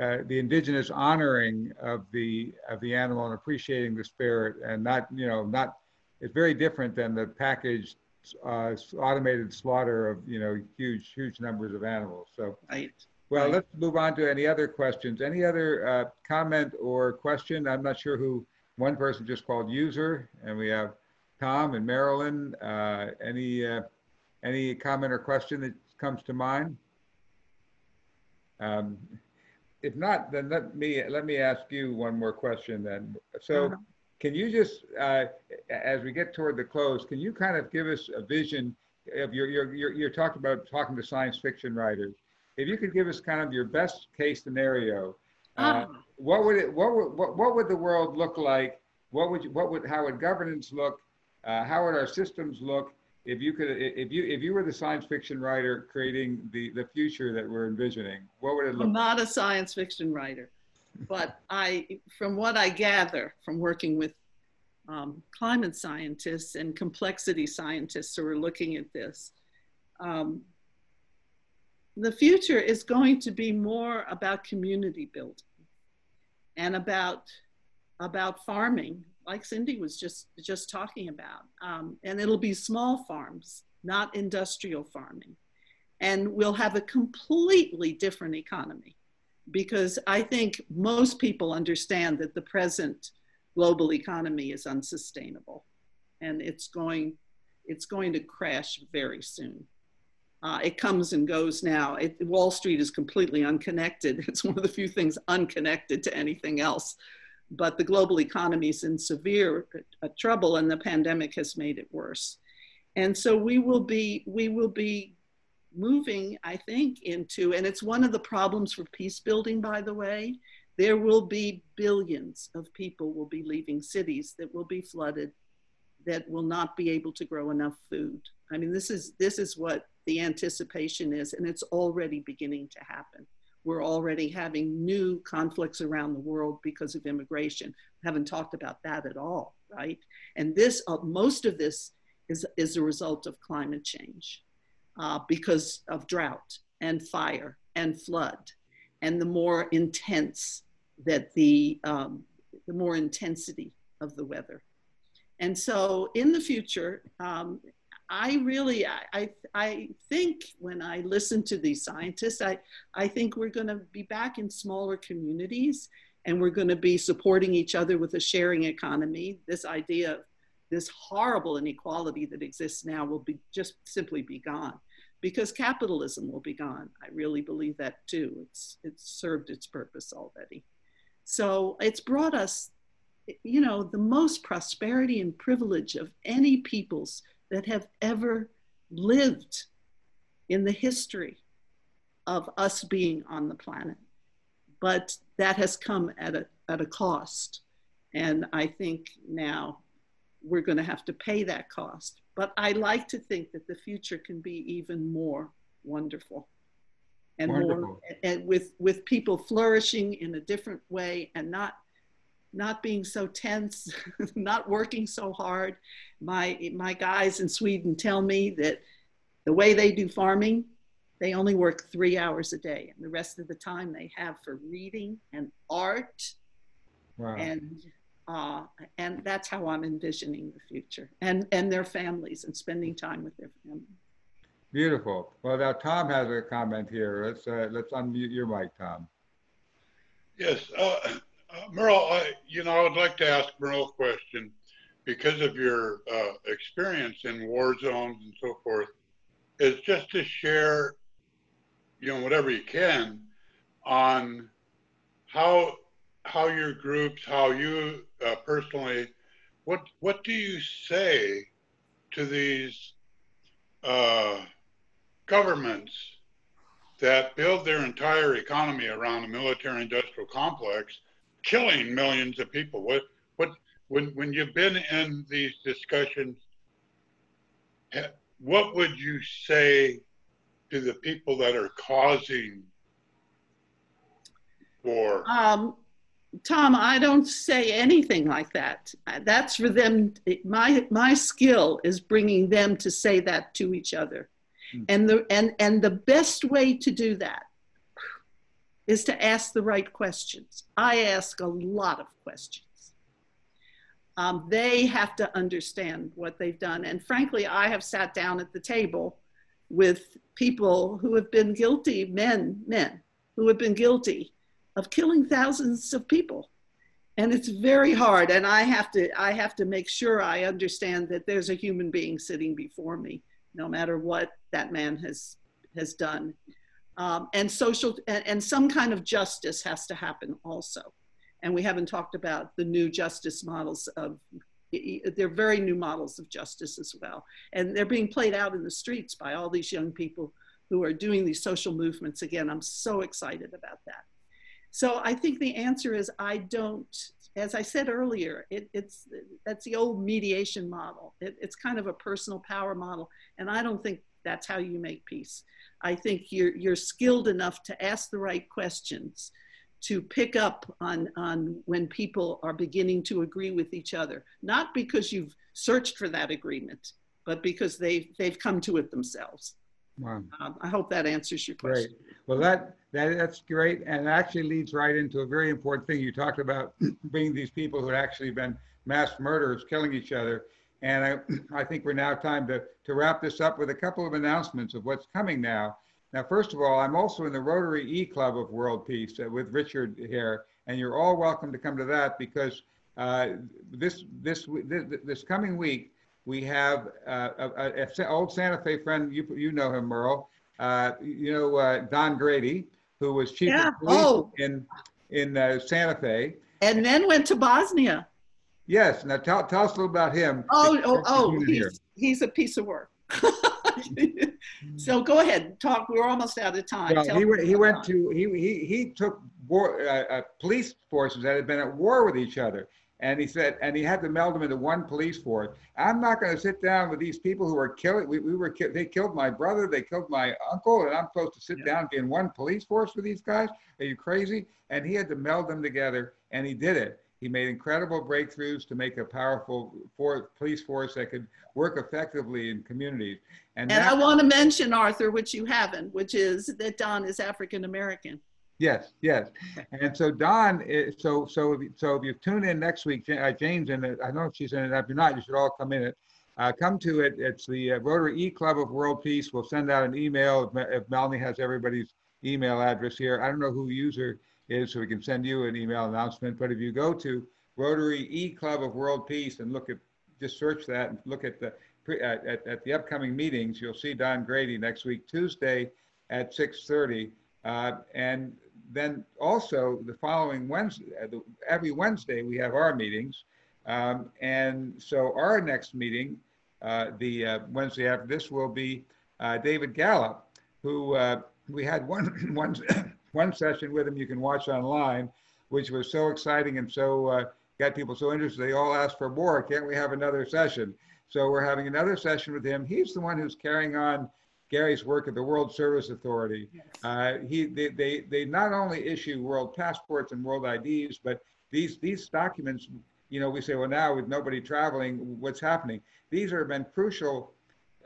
uh, the indigenous honoring of the, of the animal and appreciating the spirit and not, you know, not, it's very different than the packaged, uh, automated slaughter of, you know, huge, huge numbers of animals. So, Right. well, Right. let's move on to any other questions. Any other uh, comment or question? I'm not sure who, one person just called user, and we have Tom and Marilyn. Uh, Any, uh, any comment or question that comes to mind? Um, If not, then let me, let me ask you one more question then. So Uh-huh. Can you just, uh, as we get toward the close, can you kind of give us a vision of your, your, your, you're talking about talking to science fiction writers. If you could give us kind of your best case scenario, uh, Ah. what would it, what would, what, what would the world look like? What would, you- what would, how would governance look? Uh, how would our systems look? If you could, if you, if you were the science fiction writer creating the, the future that we're envisioning, what would it look I'm like? not a science fiction writer, but I, from what I gather from working with um, climate scientists and complexity scientists who are looking at this, um, the future is going to be more about community building and about about farming, like Cindy was just just talking about, um, and it'll be small farms, not industrial farming, and we'll have a completely different economy because I think most people understand that the present global economy is unsustainable and it's going it's going to crash very soon. Uh, it comes and goes now. It, Wall Street is completely unconnected. It's one of the few things unconnected to anything else. But the global economy is in severe uh, trouble, and the pandemic has made it worse. And so we will be we will be moving, I think, into, and it's one of the problems for peace building, by the way. There will be billions of people will be leaving cities that will be flooded, that will not be able to grow enough food. I mean, this is this is what the anticipation is, and it's already beginning to happen. We're already having new conflicts around the world because of immigration. We haven't talked about that at all, right? And this, uh, most of this is, is a result of climate change uh, because of drought and fire and flood and the more intense that the, um, the more intensity of the weather. And so in the future, um, I really, I, I, I, think when I listen to these scientists, I, I think we're going to be back in smaller communities and we're going to be supporting each other with a sharing economy. This idea of this horrible inequality that exists now will be just simply be gone because capitalism will be gone. I really believe that too. It's, it's served its purpose already. So it's brought us, you know, the most prosperity and privilege of any peoples that have ever lived in the history of us being on the planet. But that has come at a, at a cost. And I think now we're going to have to pay that cost. But I like to think that the future can be even more wonderful and wonderful. more and with with people flourishing in a different way and not not being so tense, not working so hard. My my guys in Sweden tell me that the way they do farming, they only work three hours a day, and the rest of the time they have for reading and art. Wow. And uh, and that's how I'm envisioning the future, and and their families, and spending time with their families. Beautiful. Well, now Tom has a comment here. Let's uh, let's unmute your mic, Tom. Yes, uh, uh, Merle. I, you know, I would like to ask Merle a question because of your uh, experience in war zones and so forth. Is just to share, you know, whatever you can on how how your groups, how you uh, personally, what what do you say to these uh, governments that build their entire economy around a military-industrial complex, killing millions of people? What what when when you've been in these discussions, what would you say to the people that are causing war? Um, Tom, I don't say anything like that. That's for them. My my skill is bringing them to say that to each other, mm. and the and and the best way to do that is to ask the right questions. I ask a lot of questions. Um, they have to understand what they've done, and frankly, I have sat down at the table with people who have been guilty, men, men who have been guilty of killing thousands of people. And it's very hard and i have to i have to make sure i understand that there's a human being sitting before me no matter what that man has has done. Um, and social and, and some kind of justice has to happen also. And we haven't talked about the new justice models of they're very new models of justice as well. And they're being played out in the streets by all these young people who are doing these social movements. Again i'm so excited about that so I think the answer is I don't, as I said earlier, it, it's that's the old mediation model. It, it's kind of a personal power model, and I don't think that's how you make peace. I think you're you're skilled enough to ask the right questions, to pick up on on when people are beginning to agree with each other, not because you've searched for that agreement, but because they've they've come to it themselves. Wow. Um, I hope that answers your question. Great. Well, that, that that's great, and actually leads right into a very important thing. You talked about being these people who had actually been mass murderers, killing each other, and I, I think we're now time to to wrap this up with a couple of announcements of what's coming now. Now, first of all, I'm also in the Rotary E Club of World Peace uh, with Richard here, and you're all welcome to come to that because uh, this, this this this coming week we have uh, a, old Santa Fe friend. You you know him, Merle. Uh, you know uh, Don Grady, who was chief yeah. of police oh. in in uh, Santa Fe, and then went to Bosnia. Yes. Now tell, tell us a little about him. Oh, oh, oh! He's, he's a piece of work. so go ahead, talk. We're almost out of time. Well, he went. He went to. He he he took war, uh, uh, police forces that had been at war with each other, And he said, and he had to meld them into one police force. I'm not going to sit down with these people who are killing. We, we were they killed my brother, they killed my uncle, and I'm supposed to sit Yeah. down and be in one police force with these guys? Are you crazy? And he had to meld them together, and he did it. He made incredible breakthroughs to make a powerful for, police force that could work effectively in communities. And, And that- I want to mention, Arthur, which you haven't, which is that Don is African American. Yes, yes. And so Don, is- so, so, if you- so if you tune in next week, uh, Jane's in it, I don't know if she's in it, if you're not, you should all come in it. Uh, come to it, it's the uh, Rotary E Club of World Peace. We'll send out an email if if Melanie has everybody's email address here. I don't know who user is, so we can send you an email announcement, but if you go to Rotary E Club of World Peace and look at, just search that and look at the, at, at, at the upcoming meetings, you'll see Don Grady next week, Tuesday at 6:30. Uh, And then also the following Wednesday, uh, every Wednesday, we have our meetings. Um, And so our next meeting, uh, the uh, Wednesday after this, will be uh, David Gallup, who uh, we had one, one, one session with him you can watch online, which was so exciting and so uh, got people so interested. They all asked for more. Can't we have another session? So we're having another session with him. He's the one who's carrying on Garry's work at the World Service Authority. Uh, he, they, they, they not only issue world passports and world IDs, but these, these documents, you know, we say, well, now with nobody traveling, what's happening? These have been crucial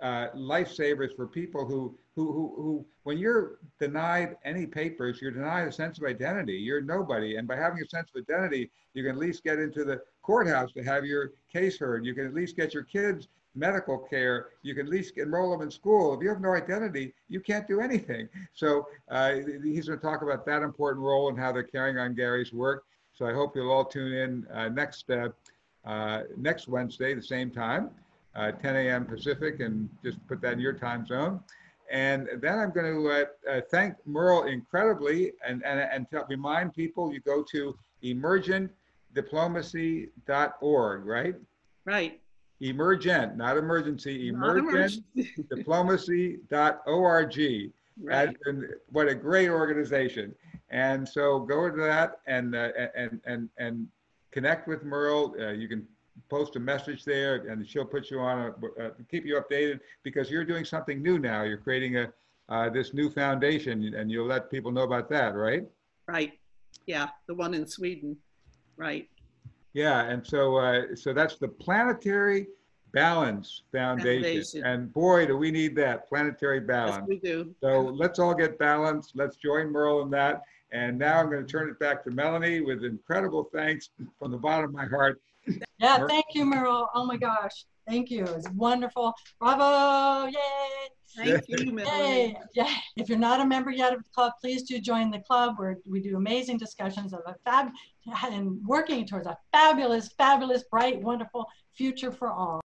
uh, lifesavers for people who, who, who, who, when you're denied any papers, you're denied a sense of identity. You're nobody. And by having a sense of identity, you can at least get into the courthouse to have your case heard. You can at least get your kids medical care. You can at least enroll them in school. If you have no identity, you can't do anything. So uh, he's going to talk about that important role and how they're carrying on Garry's work. So I hope you'll all tune in uh, next uh, uh, next Wednesday, the same time, uh, 10 a.m. Pacific, and just put that in your time zone. And then I'm going to uh, thank Merle incredibly and, and, and tell, remind people you go to emergentdiplomacy.org, right? Right. Emergent, not emergency, emergent diplomacy.org. Right. And, and what a great organization. And so go to that and, uh, and, and, and connect with Merle. Uh, you can post a message there and she'll put you on, a, uh, keep you updated because you're doing something new now. You're creating a, uh, this new foundation and you'll let people know about that, right? Right. Yeah, the one in Sweden. Right. Yeah, and so uh, so that's the Planetary Balance Foundation. Foundation. And boy, do we need that planetary balance. Yes, balance. we do. So let's all get balanced. Let's join Merle in that. And now I'm going to turn it back to Melanie with incredible thanks from the bottom of my heart. Yeah, Mer- thank you, Merle. Oh my gosh. Thank you. It's wonderful. Bravo. Yay. Thank you, Melanie. Yay. Yeah. If you're not a member yet of the club, please do join the club where we do amazing discussions of a fab and working towards a fabulous, fabulous, bright, wonderful future for all.